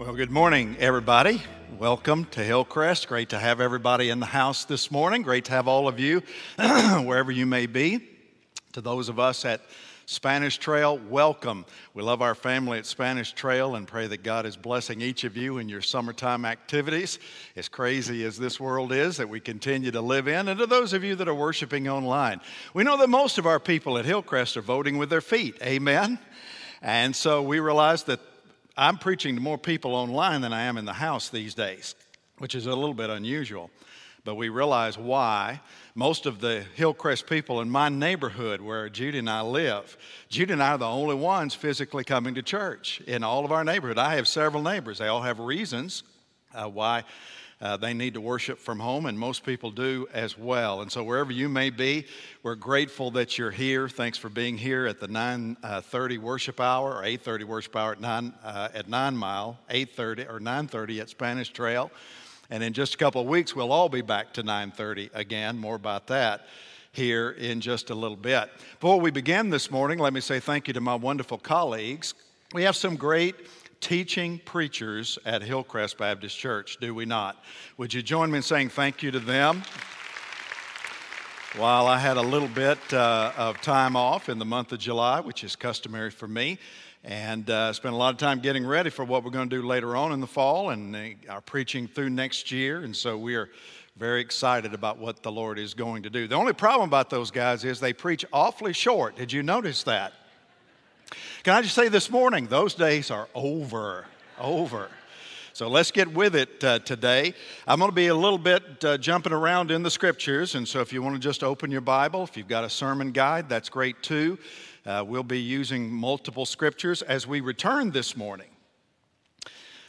Well, good morning, everybody. Welcome to Hillcrest. Great to have everybody in the house this morning. Great to have all of you, wherever you may be. To those of us at Spanish Trail, welcome. We love our family at Spanish Trail and pray that God is blessing each of you in your summertime activities. As crazy as this world is that we continue to live in, and to those of you that are worshiping online, we know that most of our people at Hillcrest are voting with their feet. Amen. And so we realize that I'm preaching to more people online than I am in the house these days, which is a little bit unusual. But we realize why. Most of the Hillcrest people in my neighborhood where Judy and I live, Judy and I are the only ones physically coming to church in all of our neighborhood. I have several neighbors. They all have reasons uh, why uh, they need to worship from home, and most people do as well. And so, wherever you may be, we're grateful that you're here. Thanks for being here at the 9:30 uh, worship hour or 8:30 worship hour at nine uh, at Nine Mile, 8:30 or 9:30 at Spanish Trail. And in just a couple of weeks, we'll all be back to 9:30 again. More about that here in just a little bit. Before we begin this morning, let me say thank you to my wonderful colleagues. We have some great teaching preachers at Hillcrest Baptist Church, do we not? Would you join me in saying thank you to them? While I had a little bit uh, of time off in the month of July, which is customary for me, and uh, spent a lot of time getting ready for what we're going to do later on in the fall and uh, our preaching through next year. And so we are very excited about what the Lord is going to do. The only problem about those guys is they preach awfully short. Did you notice that? Can I just say this morning, those days are over, over. So let's get with it uh, today. I'm going to be a little bit uh, jumping around in the scriptures, and so if you want to just open your Bible, if you've got a sermon guide, that's great too. Uh, we'll be using multiple scriptures as we return this morning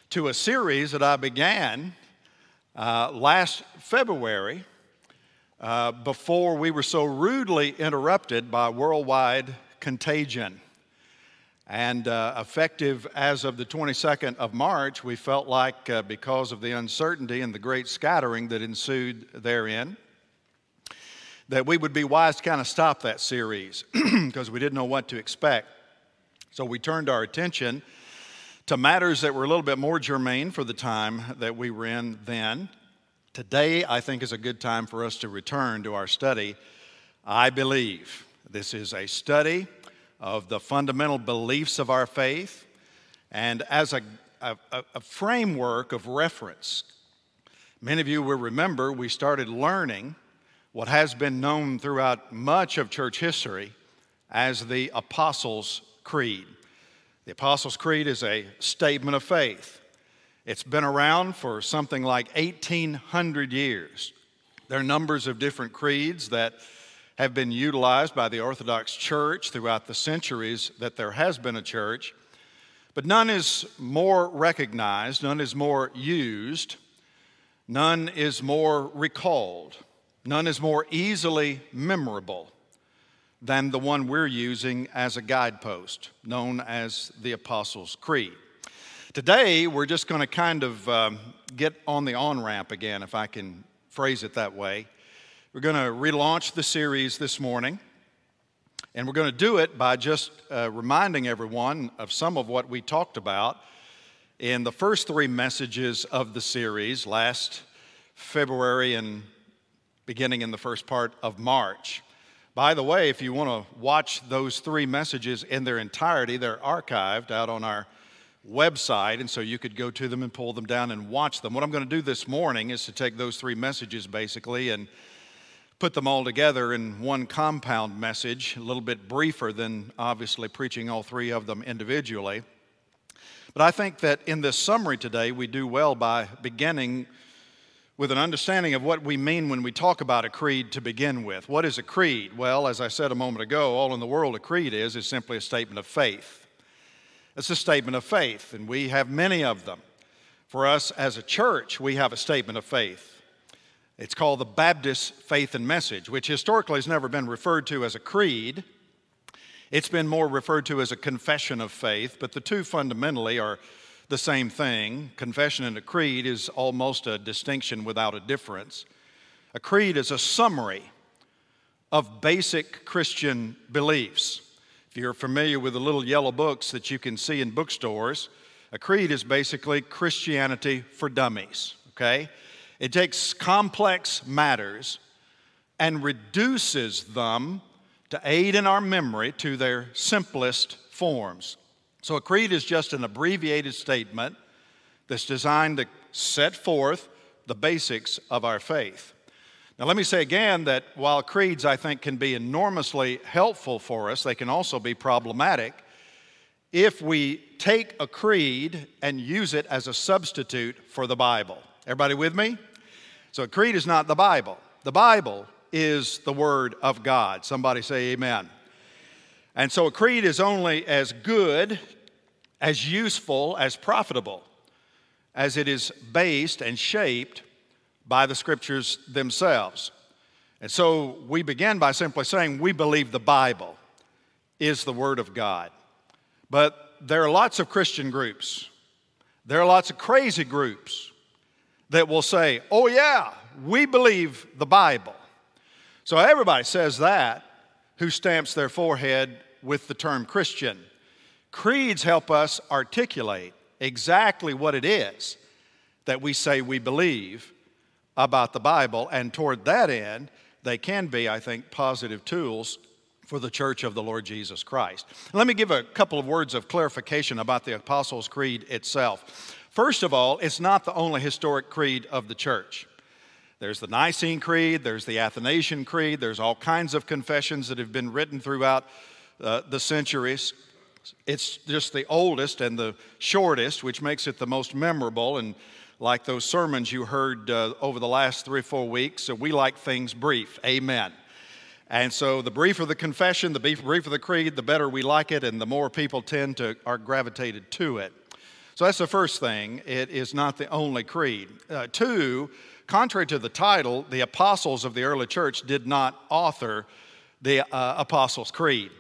to a series that I began uh, last February uh, before we were so rudely interrupted by worldwide contagion. And uh, effective as of the 22nd of March, we felt like uh, because of the uncertainty and the great scattering that ensued therein, that we would be wise to kind of stop that series because we didn't know what to expect. So we turned our attention to matters that were a little bit more germane for the time that we were in then. Today, I think, is a good time for us to return to our study. I believe this is a study of the fundamental beliefs of our faith and as a, a, a, framework of reference. Many of you will remember we started learning what has been known throughout much of church history as the Apostles' Creed. The Apostles' Creed is a statement of faith. It's been around for something like 1,800 years. There are numbers of different creeds that have been utilized by the Orthodox Church throughout the centuries that there has been a church, but none is more recognized, none is more used, none is more recalled, none is more easily memorable than the one we're using as a guidepost, known as the Apostles' Creed. Today, we're just going to kind of um, get on the on ramp again, if I can phrase it that way. We're going to relaunch the series this morning, and we're going to do it by just uh, reminding everyone of some of what we talked about in the first three messages of the series last February and beginning in the first part of March. By the way, if you want to watch those three messages in their entirety, they're archived out on our website, and so you could go to them and pull them down and watch them. What I'm going to do this morning is to take those three messages basically and put them all together in one compound message, a little bit briefer than obviously preaching all three of them individually. But I think that in this summary today, we do well by beginning with an understanding of what we mean when we talk about a creed to begin with. What is a creed? Well, as I said a moment ago, all in the world a creed is is simply a statement of faith. It's a statement of faith, and we have many of them. For us as a church, we have a statement of faith. It's called the Baptist Faith and Message, which historically has never been referred to as a creed. It's been more referred to as a confession of faith, but the two fundamentally are the same thing. Confession and a creed is almost a distinction without a difference. A creed is a summary of basic Christian beliefs. If you're familiar with the little yellow books that you can see in bookstores, A creed is basically Christianity for dummies, okay? It takes complex matters and reduces them to aid in our memory to their simplest forms. So, a creed is just an abbreviated statement that's designed to set forth the basics of our faith. Now, let me say again that while creeds, I think, can be enormously helpful for us, they can also be problematic if we take a creed and use it as a substitute for the Bible. Everybody with me? So, a creed is not the Bible. The Bible is the Word of God. Somebody say amen. And so, a creed is only as good, as useful, as profitable as it is based and shaped by the scriptures themselves. And so we begin by simply saying we believe the Bible is the Word of God. But there are lots of Christian groups, there are lots of crazy groups that will say, oh, yeah, we believe the Bible. So everybody says that who stamps their forehead with the term Christian. Creeds help us articulate exactly what it is that we say we believe about the Bible, and toward that end, they can be, I think, positive tools for the church of the Lord Jesus Christ. Let me give a couple of words of clarification about the Apostles' Creed itself. First of all, it's not the only historic creed of the church. There's the Nicene Creed, there's the Athanasian Creed, there's all kinds of confessions that have been written throughout uh, the centuries. It's just the oldest and the shortest, which makes it the most memorable and like those sermons you heard uh, over the last three or four weeks. So we like things brief. Amen. And so the briefer the confession, the briefer the creed, the better we like it, and the more people tend to are gravitated to it. So that's the first thing. It is not the only creed. Uh, two, contrary to the title, the apostles of the early church did not author the uh, Apostles' Creed.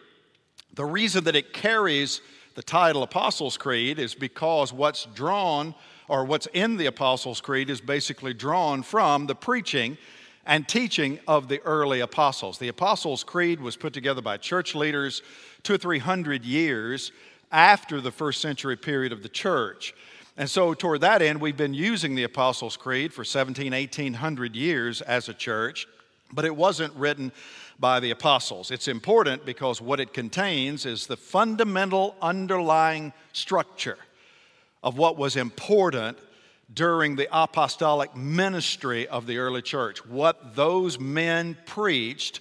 The reason that it carries the title Apostles' Creed is because what's drawn or what's in the Apostles' Creed is basically drawn from the preaching and teaching of the early apostles. The Apostles' Creed was put together by church leaders two or three hundred years after the first century period of the church. And so, toward that end, we've been using the Apostles' Creed for 17, 1800 years as a church, but it wasn't written by the apostles. It's important because what it contains is the fundamental underlying structure of what was important during the apostolic ministry of the early church, what those men preached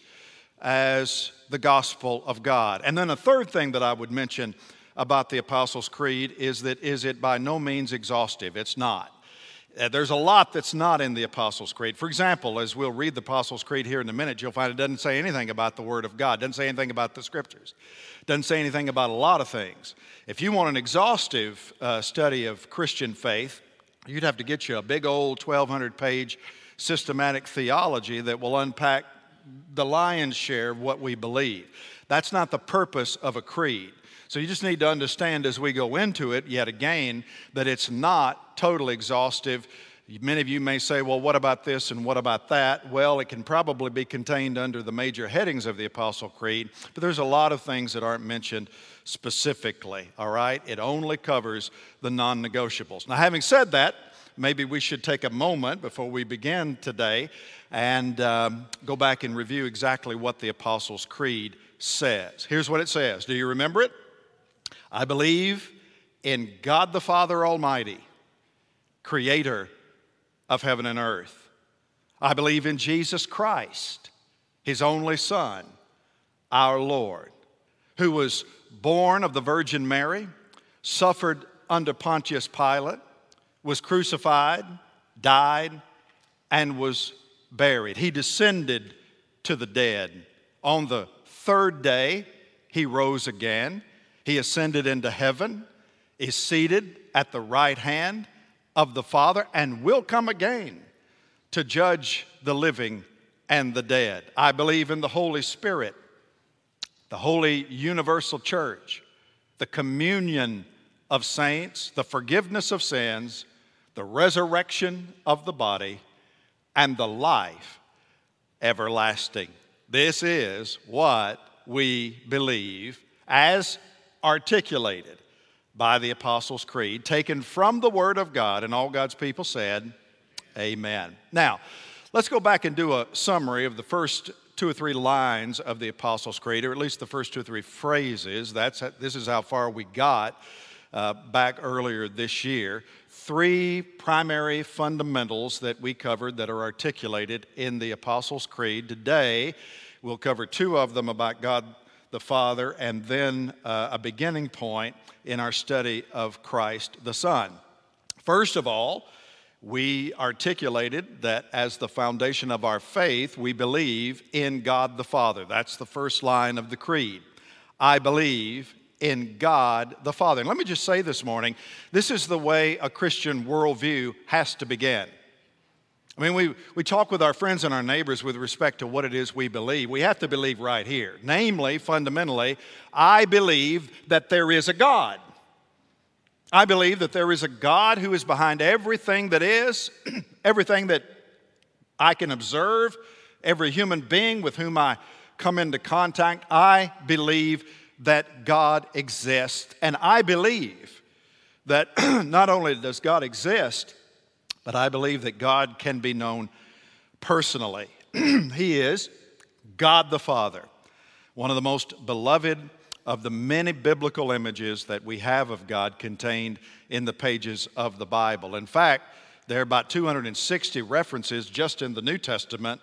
as the gospel of God. And then a third thing that I would mention about the Apostles' Creed is that is it by no means exhaustive. It's not. Uh, there's a lot that's not in the Apostles' Creed. For example, as we'll read the Apostles' Creed here in a minute, you'll find it doesn't say anything about the Word of God, doesn't say anything about the Scriptures, doesn't say anything about a lot of things. If you want an exhaustive uh, study of Christian faith, you'd have to get you a big old 1,200 page systematic theology that will unpack the lion's share of what we believe. That's not the purpose of a creed. So you just need to understand as we go into it, yet again, that it's not totally exhaustive. Many of you may say, well, what about this and what about that? Well, it can probably be contained under the major headings of the Apostle Creed, but there's a lot of things that aren't mentioned specifically, all right? It only covers the non negotiables. Now, having said that, maybe we should take a moment before we begin today and um, go back and review exactly what the Apostles' Creed says. Here's what it says Do you remember it? I believe in God the Father Almighty, creator of heaven and earth. I believe in Jesus Christ, his only Son, our Lord, who was born of the Virgin Mary, suffered under Pontius Pilate, was crucified, died, and was buried. He descended to the dead. On the third day, he rose again. He ascended into heaven, is seated at the right hand of the Father, and will come again to judge the living and the dead. I believe in the Holy Spirit, the Holy Universal Church, the communion of saints, the forgiveness of sins, the resurrection of the body, and the life everlasting. This is what we believe as articulated by the Apostles' Creed, taken from the Word of God, and all God's people said, Amen. Now, let's go back and do a summary of the first two or three lines of the Apostles' Creed, or at least the first two or three phrases. That's, this is how far we got uh, back earlier this year. Three primary fundamentals that we covered that are articulated in the Apostles' Creed. Today, we'll cover two of them about God the Father, and then uh, a beginning point in our study of Christ the Son. First of all, we articulated that as the foundation of our faith, we believe in God the Father. That's the first line of the creed. I believe in God the Father. And let me just say this morning this is the way a Christian worldview has to begin. I mean, we, we talk with our friends and our neighbors with respect to what it is we believe. We have to believe right here. Namely, fundamentally, I believe that there is a God. I believe that there is a God who is behind everything that is, everything that I can observe, every human being with whom I come into contact. I believe that God exists. And I believe that not only does God exist, but I believe that God can be known personally. he is God the Father, one of the most beloved of the many biblical images that we have of God contained in the pages of the Bible. In fact, there are about 260 references just in the New Testament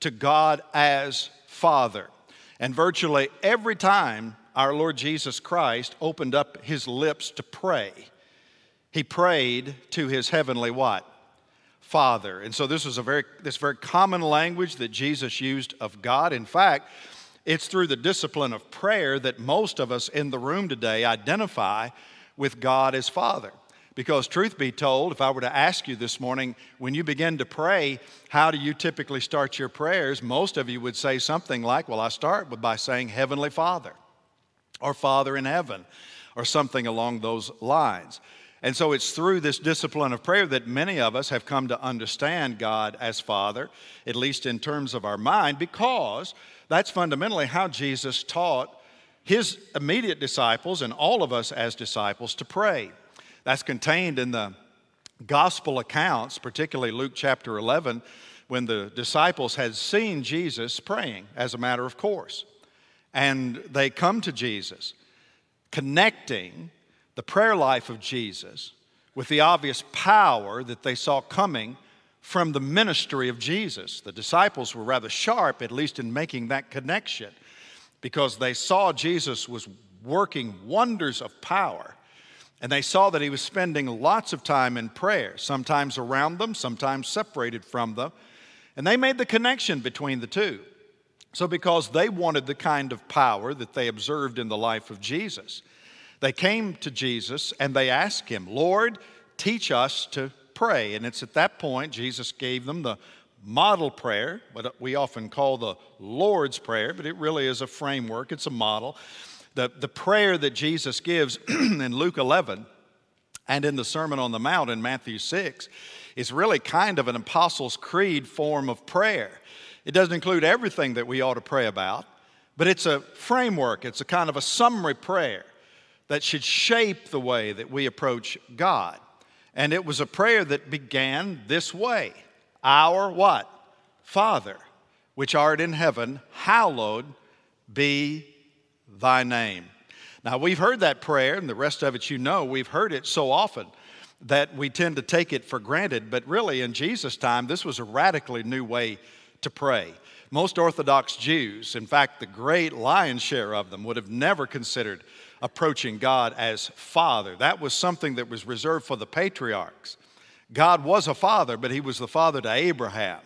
to God as Father. And virtually every time our Lord Jesus Christ opened up his lips to pray, he prayed to his heavenly what? Father. And so this was a very this very common language that Jesus used of God. In fact, it's through the discipline of prayer that most of us in the room today identify with God as Father. Because, truth be told, if I were to ask you this morning, when you begin to pray, how do you typically start your prayers? Most of you would say something like, Well, I start by saying Heavenly Father, or Father in heaven, or something along those lines. And so it's through this discipline of prayer that many of us have come to understand God as Father, at least in terms of our mind, because that's fundamentally how Jesus taught his immediate disciples and all of us as disciples to pray. That's contained in the gospel accounts, particularly Luke chapter 11, when the disciples had seen Jesus praying as a matter of course. And they come to Jesus, connecting the prayer life of Jesus with the obvious power that they saw coming from the ministry of Jesus. The disciples were rather sharp, at least in making that connection, because they saw Jesus was working wonders of power. And they saw that he was spending lots of time in prayer, sometimes around them, sometimes separated from them. And they made the connection between the two. So, because they wanted the kind of power that they observed in the life of Jesus, they came to Jesus and they asked him, Lord, teach us to pray. And it's at that point Jesus gave them the model prayer, what we often call the Lord's Prayer, but it really is a framework, it's a model. The, the prayer that Jesus gives in Luke 11 and in the Sermon on the Mount in Matthew 6 is really kind of an Apostles' Creed form of prayer. It doesn't include everything that we ought to pray about, but it's a framework, it's a kind of a summary prayer that should shape the way that we approach God. And it was a prayer that began this way Our what? Father, which art in heaven, hallowed be thy name. Now, we've heard that prayer, and the rest of it you know. We've heard it so often that we tend to take it for granted. But really, in Jesus' time, this was a radically new way to pray. Most Orthodox Jews, in fact, the great lion's share of them, would have never considered approaching God as Father. That was something that was reserved for the patriarchs. God was a father, but he was the father to Abraham,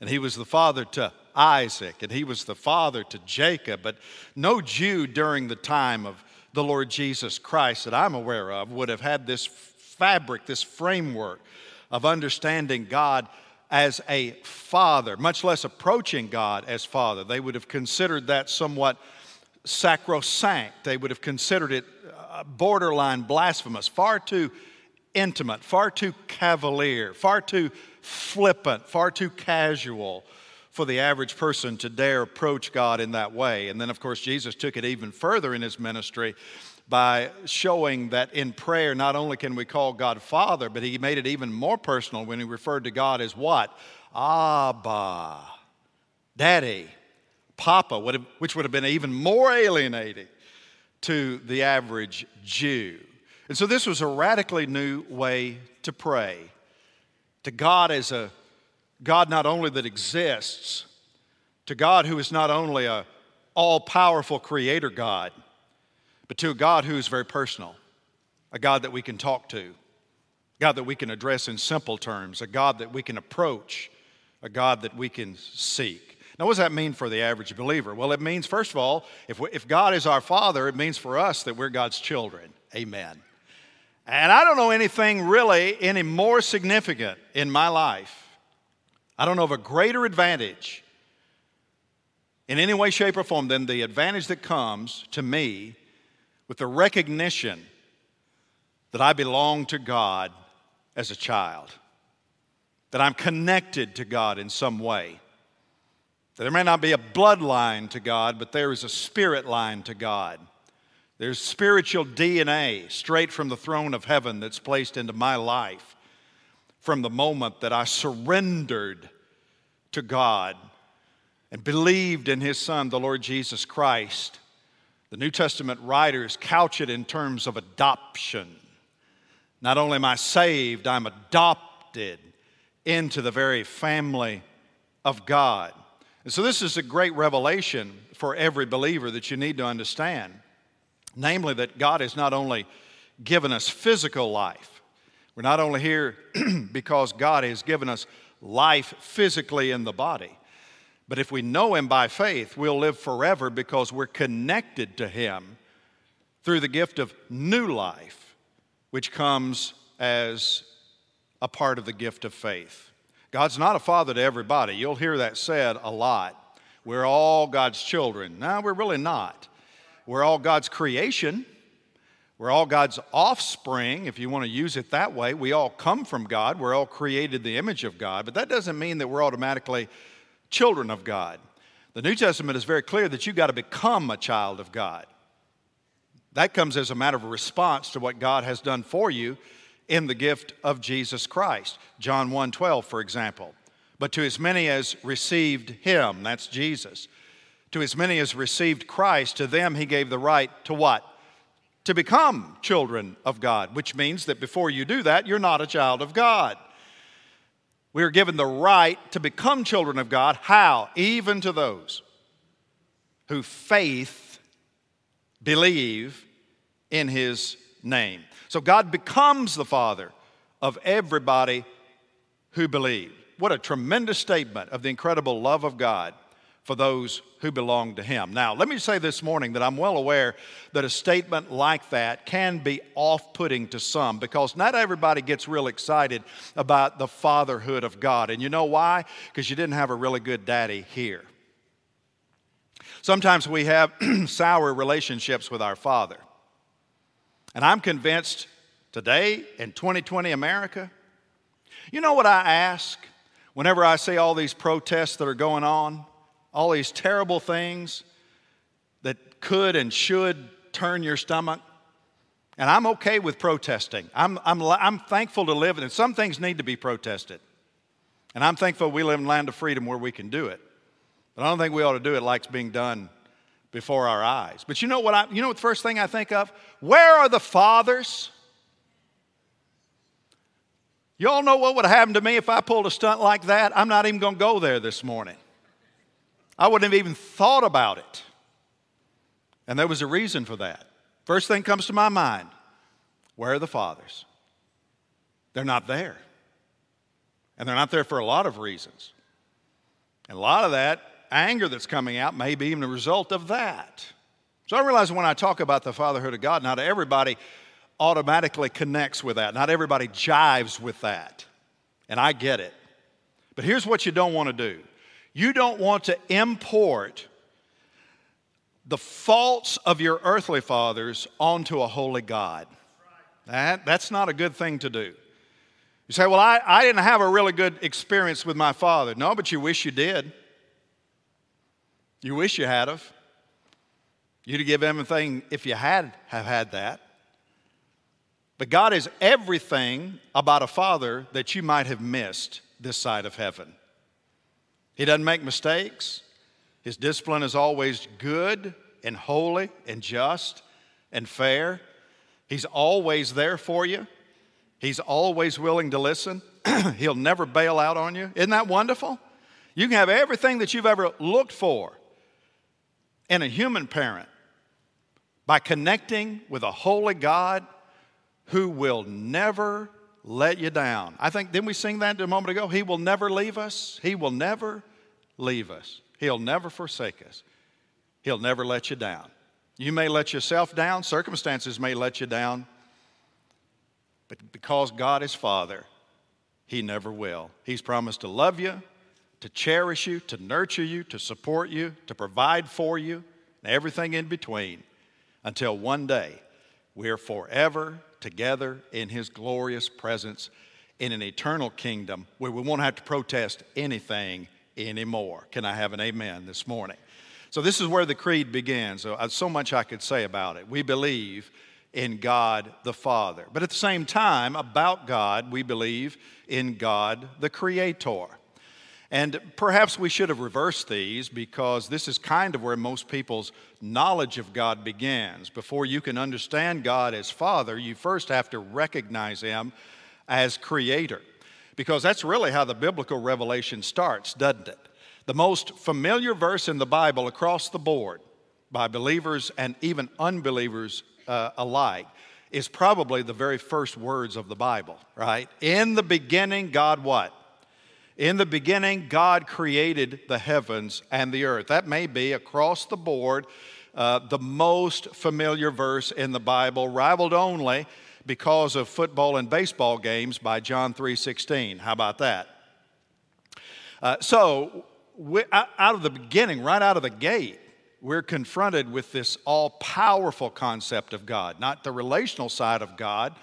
and he was the father to Isaac, and he was the father to Jacob. But no Jew during the time of the Lord Jesus Christ that I'm aware of would have had this fabric, this framework of understanding God as a father, much less approaching God as father. They would have considered that somewhat sacrosanct. They would have considered it uh, borderline blasphemous, far too intimate, far too cavalier, far too flippant, far too casual for the average person to dare approach God in that way. And then, of course, Jesus took it even further in his ministry by showing that in prayer, not only can we call God Father, but he made it even more personal when he referred to God as what? Abba, Daddy, Papa, which would have been even more alienating to the average Jew. And so this was a radically new way to pray to God as a God not only that exists, to God who is not only a all powerful creator God, but to a God who is very personal, a God that we can talk to, a God that we can address in simple terms, a God that we can approach, a God that we can seek. Now, what does that mean for the average believer? Well, it means, first of all, if, we, if God is our Father, it means for us that we're God's children. Amen. And I don't know anything really any more significant in my life. I don't know of a greater advantage in any way, shape, or form than the advantage that comes to me with the recognition that I belong to God as a child, that I'm connected to God in some way. That there may not be a bloodline to God, but there is a spirit line to God. There's spiritual DNA straight from the throne of heaven that's placed into my life from the moment that I surrendered to God and believed in His Son, the Lord Jesus Christ. The New Testament writers couch it in terms of adoption. Not only am I saved, I'm adopted into the very family of God. And so, this is a great revelation for every believer that you need to understand. Namely, that God has not only given us physical life, we're not only here because God has given us life physically in the body, but if we know Him by faith, we'll live forever because we're connected to Him through the gift of new life, which comes as a part of the gift of faith. God's not a father to everybody. You'll hear that said a lot. We're all God's children. No, we're really not. We're all God's creation. We're all God's offspring, if you want to use it that way. We all come from God. We're all created the image of God. But that doesn't mean that we're automatically children of God. The New Testament is very clear that you've got to become a child of God. That comes as a matter of response to what God has done for you in the gift of Jesus Christ. John 1 12, for example. But to as many as received him, that's Jesus, to as many as received Christ, to them he gave the right to what? To become children of God, which means that before you do that, you're not a child of God. We are given the right to become children of God. How? Even to those who faith believe in his name. So God becomes the Father of everybody who believe. What a tremendous statement of the incredible love of God for those who belong to Him. Now, let me say this morning that I'm well aware that a statement like that can be off putting to some because not everybody gets real excited about the fatherhood of God. And you know why? Because you didn't have a really good daddy here. Sometimes we have sour relationships with our father. And I'm convinced today in 2020 America, you know what I ask whenever I see all these protests that are going on? All these terrible things that could and should turn your stomach. And I'm okay with protesting. I'm, I'm, I'm thankful to live, and some things need to be protested. And I'm thankful we live in land of freedom where we can do it. But I don't think we ought to do it like it's being done before our eyes. But you know what I you know what the first thing I think of? Where are the fathers? Y'all know what would happen to me if I pulled a stunt like that? I'm not even gonna go there this morning. I wouldn't have even thought about it. And there was a reason for that. First thing comes to my mind where are the fathers? They're not there. And they're not there for a lot of reasons. And a lot of that anger that's coming out may be even a result of that. So I realize when I talk about the fatherhood of God, not everybody automatically connects with that. Not everybody jives with that. And I get it. But here's what you don't want to do you don't want to import the faults of your earthly fathers onto a holy God. That, that's not a good thing to do. You say, Well, I, I didn't have a really good experience with my father. No, but you wish you did. You wish you had of. You'd give everything if you had have had that. But God is everything about a father that you might have missed this side of heaven. He doesn't make mistakes. His discipline is always good and holy and just and fair. He's always there for you. He's always willing to listen. He'll never bail out on you. Isn't that wonderful? You can have everything that you've ever looked for in a human parent by connecting with a holy God who will never let you down. I think, didn't we sing that a moment ago? He will never leave us. He will never leave us. He'll never forsake us. He'll never let you down. You may let yourself down, circumstances may let you down, but because God is Father, He never will. He's promised to love you, to cherish you, to nurture you, to support you, to provide for you, and everything in between until one day we are forever together in His glorious presence in an eternal kingdom where we won't have to protest anything anymore. Can I have an amen this morning? So, this is where the creed begins. So, uh, so much I could say about it. We believe in God the Father. But at the same time, about God, we believe in God the Creator. And perhaps we should have reversed these because this is kind of where most people's knowledge of God begins. Before you can understand God as Father, you first have to recognize Him as Creator. Because that's really how the biblical revelation starts, doesn't it? The most familiar verse in the Bible across the board by believers and even unbelievers uh, alike is probably the very first words of the Bible, right? In the beginning, God what? In the beginning, God created the heavens and the earth. That may be across the board uh, the most familiar verse in the Bible, rivaled only because of football and baseball games by John 3:16. How about that? Uh, so, we, out of the beginning, right out of the gate, we're confronted with this all powerful concept of God, not the relational side of God,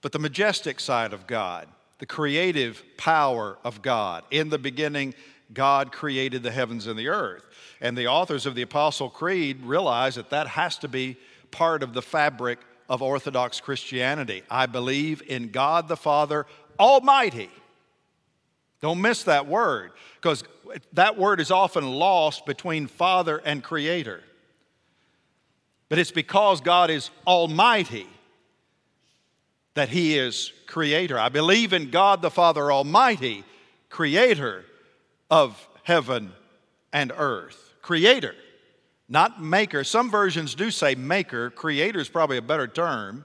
but the majestic side of God the creative power of God. In the beginning, God created the heavens and the earth. And the authors of the Apostle Creed realize that that has to be part of the fabric of Orthodox Christianity. I believe in God the Father Almighty. Don't miss that word, because that word is often lost between Father and Creator. But it's because God is Almighty that He is Creator. I believe in God the Father Almighty, Creator of heaven and earth. Creator, not maker. Some versions do say maker. Creator is probably a better term.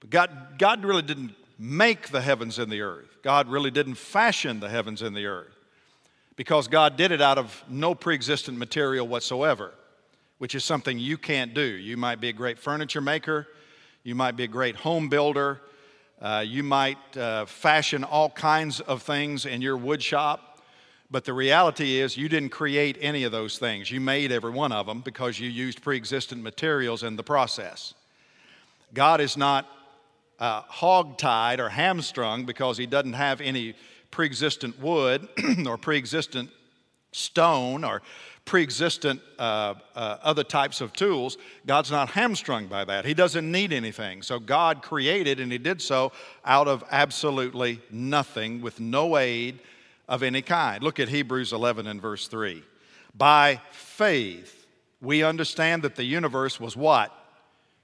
But God, God really didn't make the heavens and the earth, God really didn't fashion the heavens and the earth because God did it out of no pre existent material whatsoever, which is something you can't do. You might be a great furniture maker. You might be a great home builder. Uh, you might uh, fashion all kinds of things in your wood shop. But the reality is, you didn't create any of those things. You made every one of them because you used pre existent materials in the process. God is not uh, hog-tied or hamstrung because he doesn't have any pre existent wood or pre existent stone or pre existent uh, uh, other types of tools. God's not hamstrung by that. He doesn't need anything. So God created, and He did so out of absolutely nothing with no aid of any kind. Look at Hebrews 11 and verse 3. By faith, we understand that the universe was what?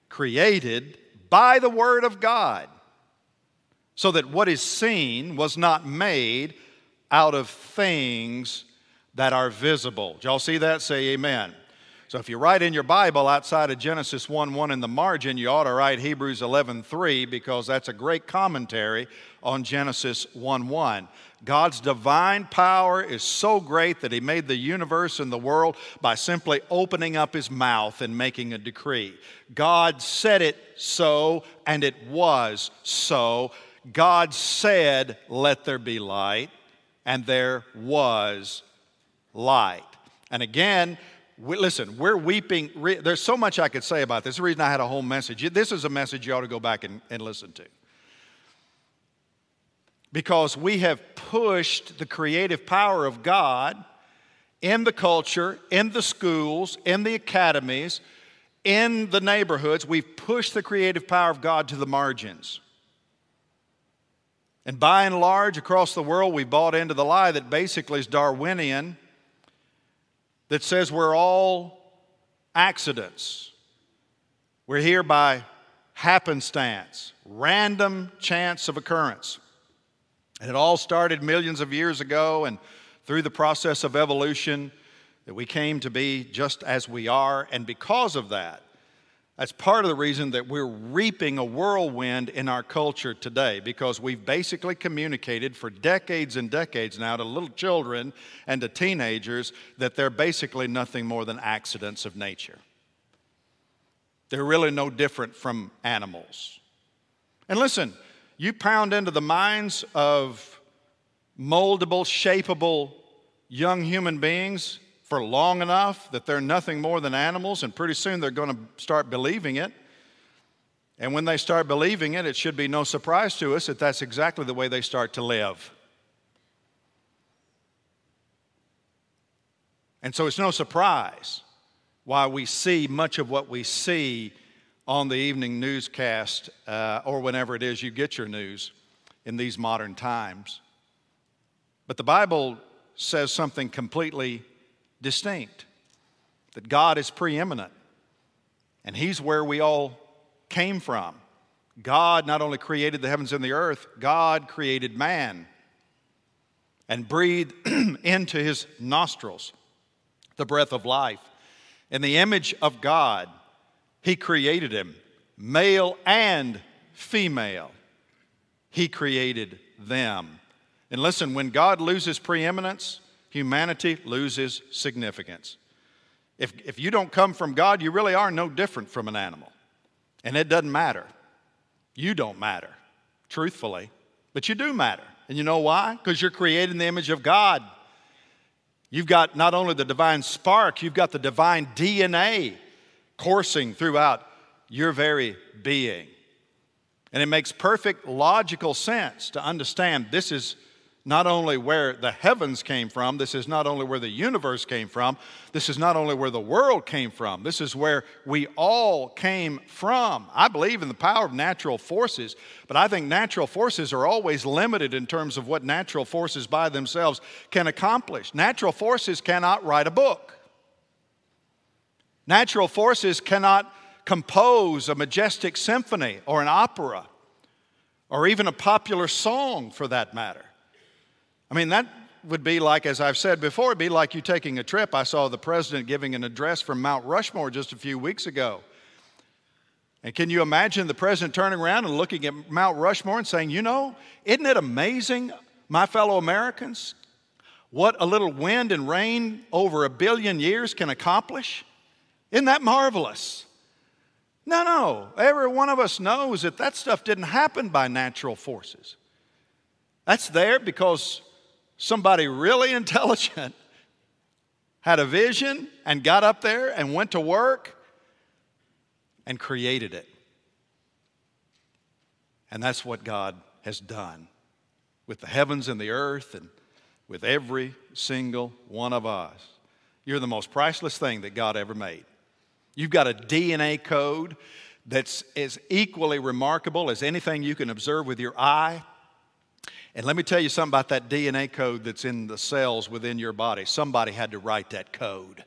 Created by the Word of God. So that what is seen was not made out of things that are visible. Did y'all see that? Say amen. So if you write in your Bible outside of Genesis 1 1 in the margin, you ought to write Hebrews 11 3 because that's a great commentary on Genesis 1 1. God's divine power is so great that He made the universe and the world by simply opening up His mouth and making a decree. God said it so, and it was so. God said, Let there be light, and there was light. And again, we, listen, we're weeping. Re, there's so much I could say about this. The reason I had a whole message. This is a message you ought to go back and, and listen to. Because we have pushed the creative power of God in the culture, in the schools, in the academies, in the neighborhoods, we've pushed the creative power of God to the margins. And by and large, across the world, we bought into the lie that basically is Darwinian that says we're all accidents. We're here by happenstance, random chance of occurrence. And it all started millions of years ago, and through the process of evolution, that we came to be just as we are. And because of that, that's part of the reason that we're reaping a whirlwind in our culture today because we've basically communicated for decades and decades now to little children and to teenagers that they're basically nothing more than accidents of nature. They're really no different from animals. And listen, you pound into the minds of moldable, shapeable young human beings, for long enough that they're nothing more than animals, and pretty soon they're going to start believing it. And when they start believing it, it should be no surprise to us that that's exactly the way they start to live. And so it's no surprise why we see much of what we see on the evening newscast uh, or whenever it is you get your news in these modern times. But the Bible says something completely distinct, that God is preeminent, and He's where we all came from. God not only created the heavens and the earth, God created man and breathed into his nostrils the breath of life. In the image of God, He created him, male and female. He created them. And listen, when God loses preeminence, humanity loses significance. If, if you don't come from God, you really are no different from an animal. And it doesn't matter. You don't matter, truthfully, but you do matter. And you know why? Because you're created in the image of God. You've got not only the divine spark, you've got the divine DNA coursing throughout your very being. And it makes perfect logical sense to understand this is not only where the heavens came from, this is not only where the universe came from, this is not only where the world came from, this is where we all came from. I believe in the power of natural forces, but I think natural forces are always limited in terms of what natural forces by themselves can accomplish. Natural forces cannot write a book, natural forces cannot compose a majestic symphony or an opera or even a popular song for that matter. I mean, that would be like, as I've said before, it'd be like you taking a trip. I saw the president giving an address from Mount Rushmore just a few weeks ago. And can you imagine the president turning around and looking at Mount Rushmore and saying, You know, isn't it amazing, my fellow Americans, what a little wind and rain over a billion years can accomplish? Isn't that marvelous? No, no. Every one of us knows that that stuff didn't happen by natural forces. That's there because somebody really intelligent had a vision and got up there and went to work and created it. And that's what God has done with the heavens and the earth and with every single one of us. You're the most priceless thing that God ever made. You've got a DNA code that's as equally remarkable as anything you can observe with your eye and let me tell you something about that DNA code that's in the cells within your body. Somebody had to write that code.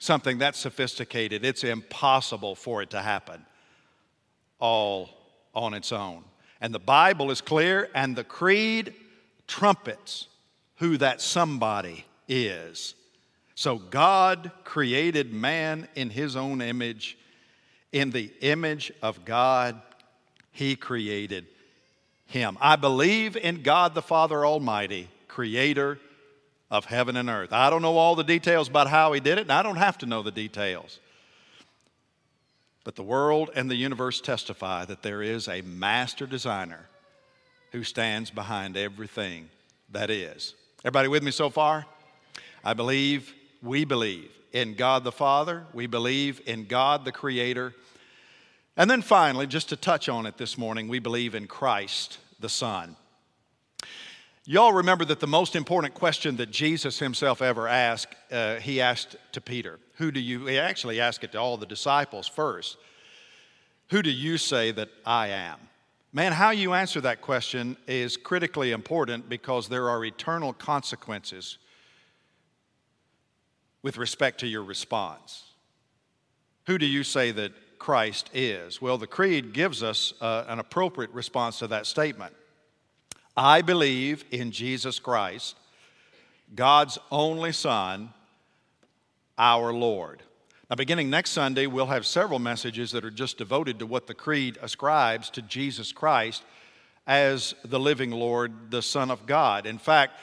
Something that sophisticated, it's impossible for it to happen all on its own. And the Bible is clear, and the creed trumpets who that somebody is. So God created man in his own image. In the image of God, he created him. I believe in God the Father Almighty, creator of heaven and earth. I don't know all the details about how he did it, and I don't have to know the details. But the world and the universe testify that there is a master designer who stands behind everything that is. Everybody with me so far? I believe, we believe in God the Father, we believe in God the Creator and then finally, just to touch on it this morning, we believe in Christ the Son. Y'all remember that the most important question that Jesus himself ever asked, uh, he asked to Peter. Who do you, he actually asked it to all the disciples first. Who do you say that I am? Man, how you answer that question is critically important because there are eternal consequences with respect to your response. Who do you say that Christ is? Well, the Creed gives us uh, an appropriate response to that statement. I believe in Jesus Christ, God's only Son, our Lord. Now, beginning next Sunday, we'll have several messages that are just devoted to what the Creed ascribes to Jesus Christ as the living Lord, the Son of God. In fact,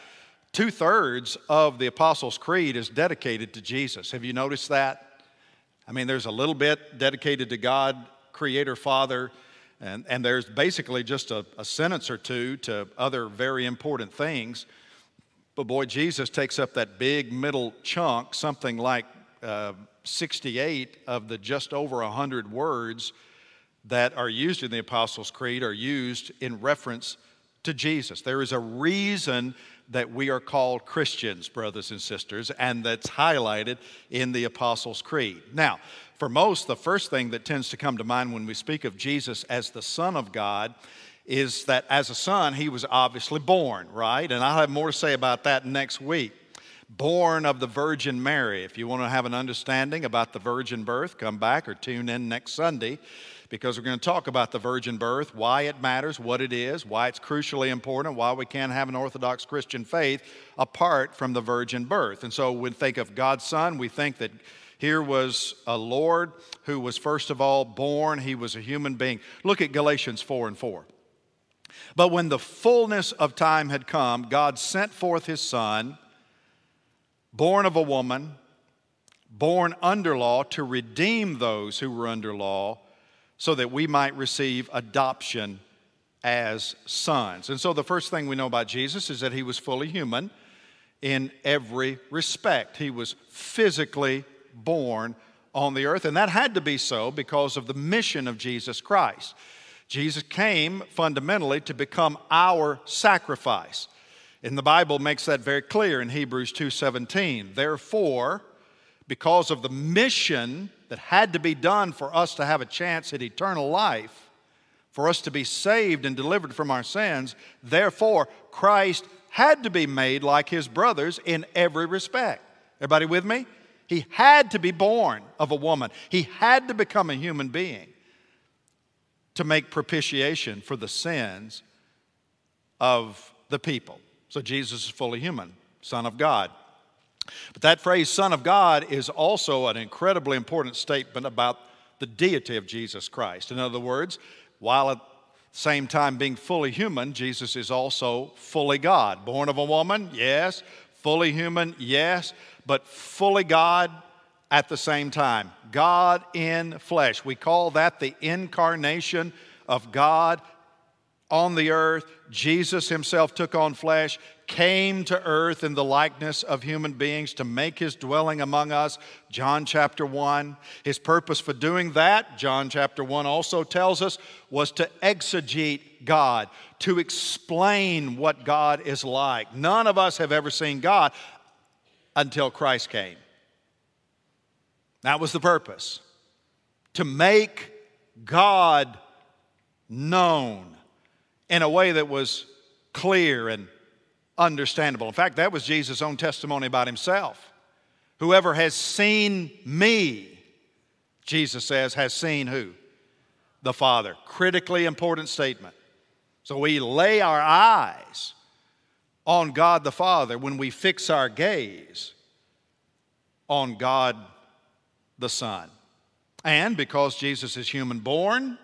two thirds of the Apostles' Creed is dedicated to Jesus. Have you noticed that? I mean, there's a little bit dedicated to God, Creator, Father, and, and there's basically just a, a sentence or two to other very important things. But boy, Jesus takes up that big middle chunk, something like uh, 68 of the just over 100 words that are used in the Apostles' Creed are used in reference to Jesus. There is a reason that we are called Christians, brothers and sisters, and that's highlighted in the Apostles' Creed. Now, for most, the first thing that tends to come to mind when we speak of Jesus as the Son of God is that as a son, he was obviously born, right? And I'll have more to say about that next week. Born of the Virgin Mary. If you want to have an understanding about the virgin birth, come back or tune in next Sunday because we're going to talk about the virgin birth, why it matters, what it is, why it's crucially important, why we can't have an Orthodox Christian faith apart from the virgin birth. And so when we think of God's Son, we think that here was a Lord who was, first of all, born. He was a human being. Look at Galatians 4 and 4. But when the fullness of time had come, God sent forth his Son, born of a woman, born under law, to redeem those who were under law, so that we might receive adoption as sons. And so the first thing we know about Jesus is that he was fully human in every respect. He was physically born on the earth, and that had to be so because of the mission of Jesus Christ. Jesus came fundamentally to become our sacrifice. And the Bible makes that very clear in Hebrews 2:17. Therefore, because of the mission that had to be done for us to have a chance at eternal life, for us to be saved and delivered from our sins, therefore Christ had to be made like his brothers in every respect. Everybody with me? He had to be born of a woman, he had to become a human being to make propitiation for the sins of the people. So Jesus is fully human, Son of God. But that phrase, Son of God, is also an incredibly important statement about the deity of Jesus Christ. In other words, while at the same time being fully human, Jesus is also fully God. Born of a woman, yes. Fully human, yes but fully God at the same time. God in flesh. We call that the incarnation of God on the earth. Jesus himself took on flesh, came to earth in the likeness of human beings to make his dwelling among us. John chapter 1. His purpose for doing that, John chapter 1 also tells us, was to exegete God, to explain what God is like. None of us have ever seen God until Christ came. That was the purpose to make God known in a way that was clear and understandable. In fact, that was Jesus' own testimony about himself. Whoever has seen me, Jesus says, has seen who? The Father. Critically important statement. So we lay our eyes on God the Father when we fix our gaze on God the Son. And because Jesus is human born,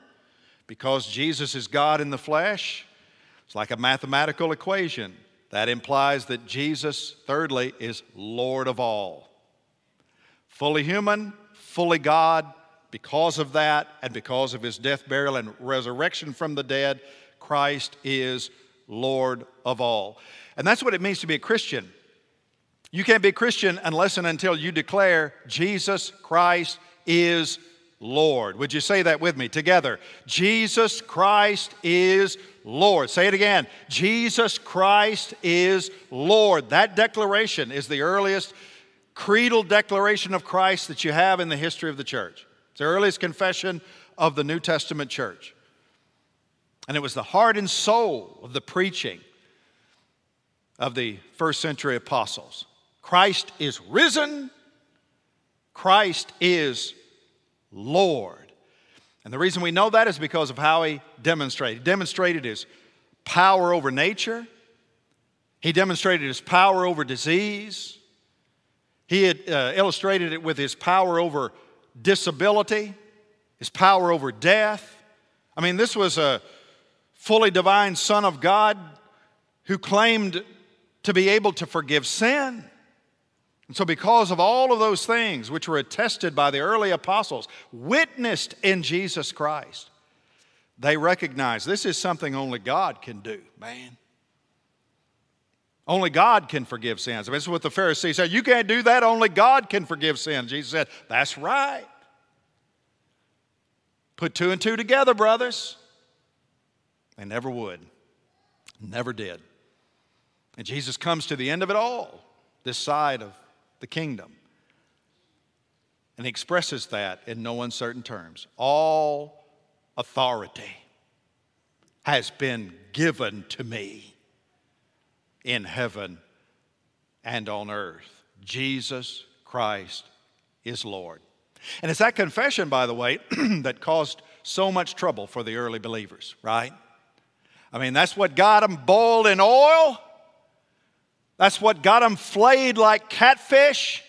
because Jesus is God in the flesh, it's like a mathematical equation. That implies that Jesus, thirdly, is Lord of all. Fully human, fully God. Because of that, and because of his death, burial, and resurrection from the dead, Christ is Lord of all. And that's what it means to be a Christian. You can't be a Christian unless and until you declare Jesus Christ is Lord. Would you say that with me together? Jesus Christ is Lord. Say it again. Jesus Christ is Lord. That declaration is the earliest creedal declaration of Christ that you have in the history of the church. It's the earliest confession of the New Testament church. And it was the heart and soul of the preaching of the first century apostles. Christ is risen, Christ is Lord. And the reason we know that is because of how he demonstrated. He demonstrated his power over nature, he demonstrated his power over disease, he had uh, illustrated it with his power over disability, his power over death. I mean, this was a fully divine Son of God who claimed to be able to forgive sin. And so, because of all of those things which were attested by the early apostles, witnessed in Jesus Christ, they recognized this is something only God can do, man. Only God can forgive sins. I mean, this is what the Pharisees said. You can't do that, only God can forgive sins. Jesus said, That's right. Put two and two together, brothers. They never would, never did. And Jesus comes to the end of it all, this side of the kingdom. And he expresses that in no uncertain terms. All authority has been given to me in heaven and on earth. Jesus Christ is Lord. And it's that confession, by the way, that caused so much trouble for the early believers, right? I mean, that's what got them boiled in oil that's what got them flayed like catfish.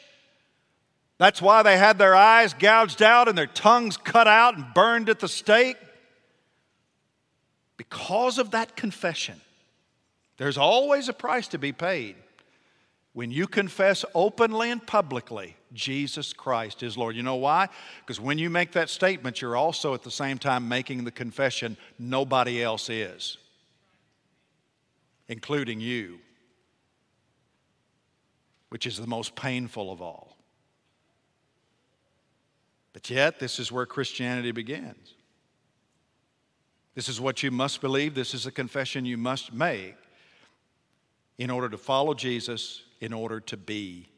That's why they had their eyes gouged out and their tongues cut out and burned at the stake. Because of that confession, there's always a price to be paid. When you confess openly and publicly, Jesus Christ is Lord. You know why? Because when you make that statement, you're also at the same time making the confession nobody else is, including you which is the most painful of all. But yet, this is where Christianity begins. This is what you must believe. This is a confession you must make in order to follow Jesus, in order to be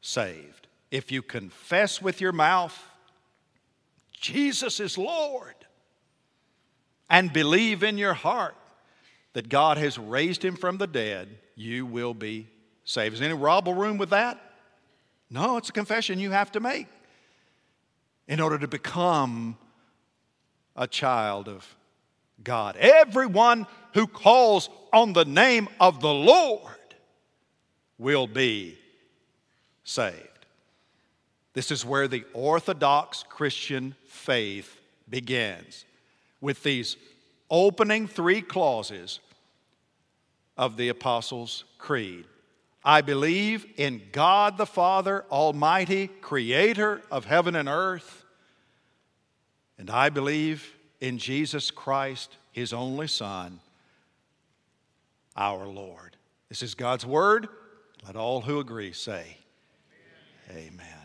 saved. If you confess with your mouth, Jesus is Lord, and believe in your heart that God has raised him from the dead, you will be saved. Is any robble room with that? No, it's a confession you have to make in order to become a child of God. Everyone who calls on the name of the Lord will be saved. This is where the Orthodox Christian faith begins with these opening three clauses of the Apostles' Creed. I believe in God the Father, Almighty, creator of heaven and earth. And I believe in Jesus Christ, his only Son, our Lord. This is God's word. Let all who agree say, Amen. Amen.